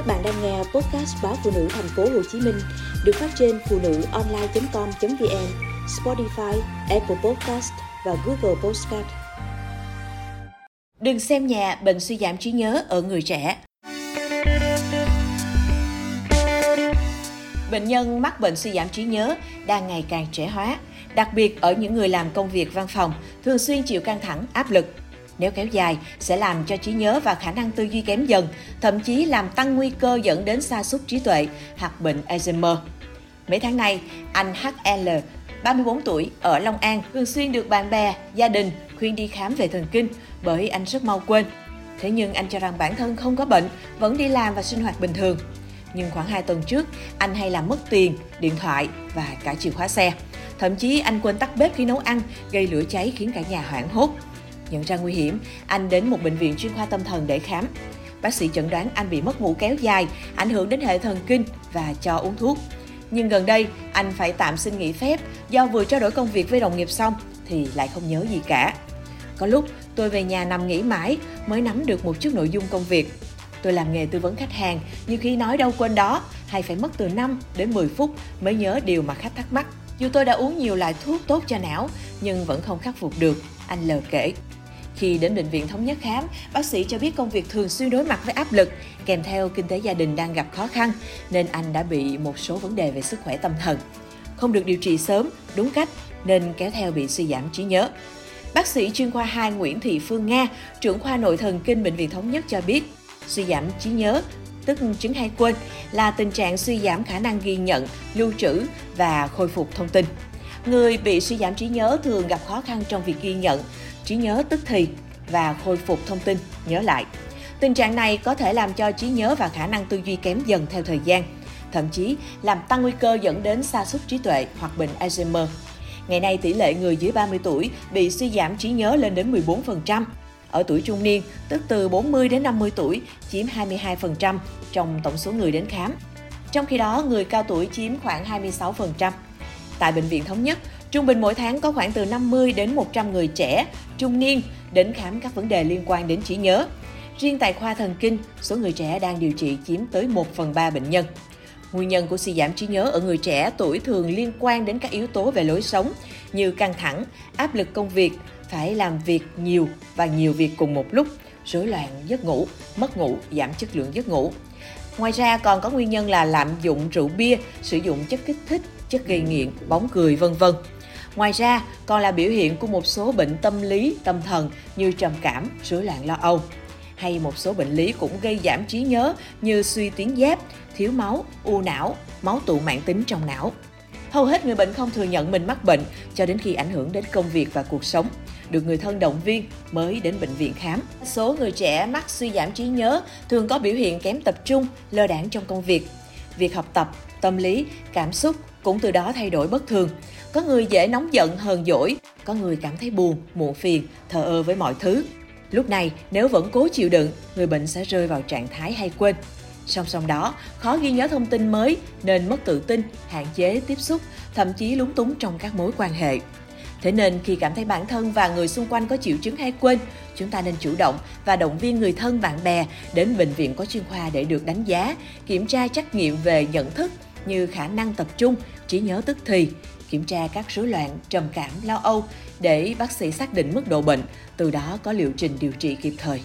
Các bạn đang nghe podcast báo phụ nữ thành phố Hồ Chí Minh được phát trên phụ nữ online.com.vn, Spotify, Apple Podcast và Google Podcast. Đừng xem nhà bệnh suy giảm trí nhớ ở người trẻ. Bệnh nhân mắc bệnh suy giảm trí nhớ đang ngày càng trẻ hóa, đặc biệt ở những người làm công việc văn phòng, thường xuyên chịu căng thẳng, áp lực nếu kéo dài, sẽ làm cho trí nhớ và khả năng tư duy kém dần, thậm chí làm tăng nguy cơ dẫn đến sa sút trí tuệ hoặc bệnh Alzheimer. Mấy tháng nay, anh HL, 34 tuổi, ở Long An, thường xuyên được bạn bè, gia đình khuyên đi khám về thần kinh bởi anh rất mau quên. Thế nhưng anh cho rằng bản thân không có bệnh, vẫn đi làm và sinh hoạt bình thường. Nhưng khoảng 2 tuần trước, anh hay làm mất tiền, điện thoại và cả chìa khóa xe. Thậm chí anh quên tắt bếp khi nấu ăn, gây lửa cháy khiến cả nhà hoảng hốt. Nhận ra nguy hiểm, anh đến một bệnh viện chuyên khoa tâm thần để khám. Bác sĩ chẩn đoán anh bị mất ngủ kéo dài, ảnh hưởng đến hệ thần kinh và cho uống thuốc. Nhưng gần đây, anh phải tạm xin nghỉ phép do vừa trao đổi công việc với đồng nghiệp xong thì lại không nhớ gì cả. Có lúc tôi về nhà nằm nghỉ mãi mới nắm được một chút nội dung công việc. Tôi làm nghề tư vấn khách hàng, nhiều khi nói đâu quên đó, hay phải mất từ 5 đến 10 phút mới nhớ điều mà khách thắc mắc. Dù tôi đã uống nhiều loại thuốc tốt cho não, nhưng vẫn không khắc phục được, anh L kể. Khi đến bệnh viện thống nhất khám, bác sĩ cho biết công việc thường xuyên đối mặt với áp lực, kèm theo kinh tế gia đình đang gặp khó khăn, nên anh đã bị một số vấn đề về sức khỏe tâm thần. Không được điều trị sớm, đúng cách, nên kéo theo bị suy giảm trí nhớ. Bác sĩ chuyên khoa 2 Nguyễn Thị Phương Nga, trưởng khoa nội thần kinh Bệnh viện Thống nhất cho biết, suy giảm trí nhớ tức chứng hay quên là tình trạng suy giảm khả năng ghi nhận, lưu trữ và khôi phục thông tin. Người bị suy giảm trí nhớ thường gặp khó khăn trong việc ghi nhận, trí nhớ tức thì và khôi phục thông tin, nhớ lại. Tình trạng này có thể làm cho trí nhớ và khả năng tư duy kém dần theo thời gian, thậm chí làm tăng nguy cơ dẫn đến sa sút trí tuệ hoặc bệnh Alzheimer. Ngày nay tỷ lệ người dưới 30 tuổi bị suy giảm trí nhớ lên đến 14%. Ở tuổi trung niên, tức từ 40 đến 50 tuổi, chiếm 22% trong tổng số người đến khám. Trong khi đó, người cao tuổi chiếm khoảng 26%. Tại Bệnh viện Thống nhất, trung bình mỗi tháng có khoảng từ 50 đến 100 người trẻ, trung niên đến khám các vấn đề liên quan đến trí nhớ. Riêng tại khoa thần kinh, số người trẻ đang điều trị chiếm tới 1 phần 3 bệnh nhân. Nguyên nhân của suy giảm trí nhớ ở người trẻ tuổi thường liên quan đến các yếu tố về lối sống như căng thẳng, áp lực công việc, phải làm việc nhiều và nhiều việc cùng một lúc, rối loạn giấc ngủ, mất ngủ, giảm chất lượng giấc ngủ. Ngoài ra còn có nguyên nhân là lạm dụng rượu bia, sử dụng chất kích thích, chất gây nghiện, bóng cười vân vân. Ngoài ra, còn là biểu hiện của một số bệnh tâm lý, tâm thần như trầm cảm, rối loạn lo âu. Hay một số bệnh lý cũng gây giảm trí nhớ như suy tuyến giáp, thiếu máu, u não, máu tụ mạng tính trong não. Hầu hết người bệnh không thừa nhận mình mắc bệnh cho đến khi ảnh hưởng đến công việc và cuộc sống. Được người thân động viên mới đến bệnh viện khám. Số người trẻ mắc suy giảm trí nhớ thường có biểu hiện kém tập trung, lơ đãng trong công việc. Việc học tập, tâm lý, cảm xúc cũng từ đó thay đổi bất thường. Có người dễ nóng giận, hờn dỗi, có người cảm thấy buồn, muộn phiền, thờ ơ với mọi thứ. Lúc này, nếu vẫn cố chịu đựng, người bệnh sẽ rơi vào trạng thái hay quên. Song song đó, khó ghi nhớ thông tin mới nên mất tự tin, hạn chế tiếp xúc, thậm chí lúng túng trong các mối quan hệ. Thế nên khi cảm thấy bản thân và người xung quanh có triệu chứng hay quên, chúng ta nên chủ động và động viên người thân bạn bè đến bệnh viện có chuyên khoa để được đánh giá, kiểm tra trách nhiệm về nhận thức như khả năng tập trung, trí nhớ tức thì, kiểm tra các rối loạn, trầm cảm, lo âu để bác sĩ xác định mức độ bệnh, từ đó có liệu trình điều trị kịp thời.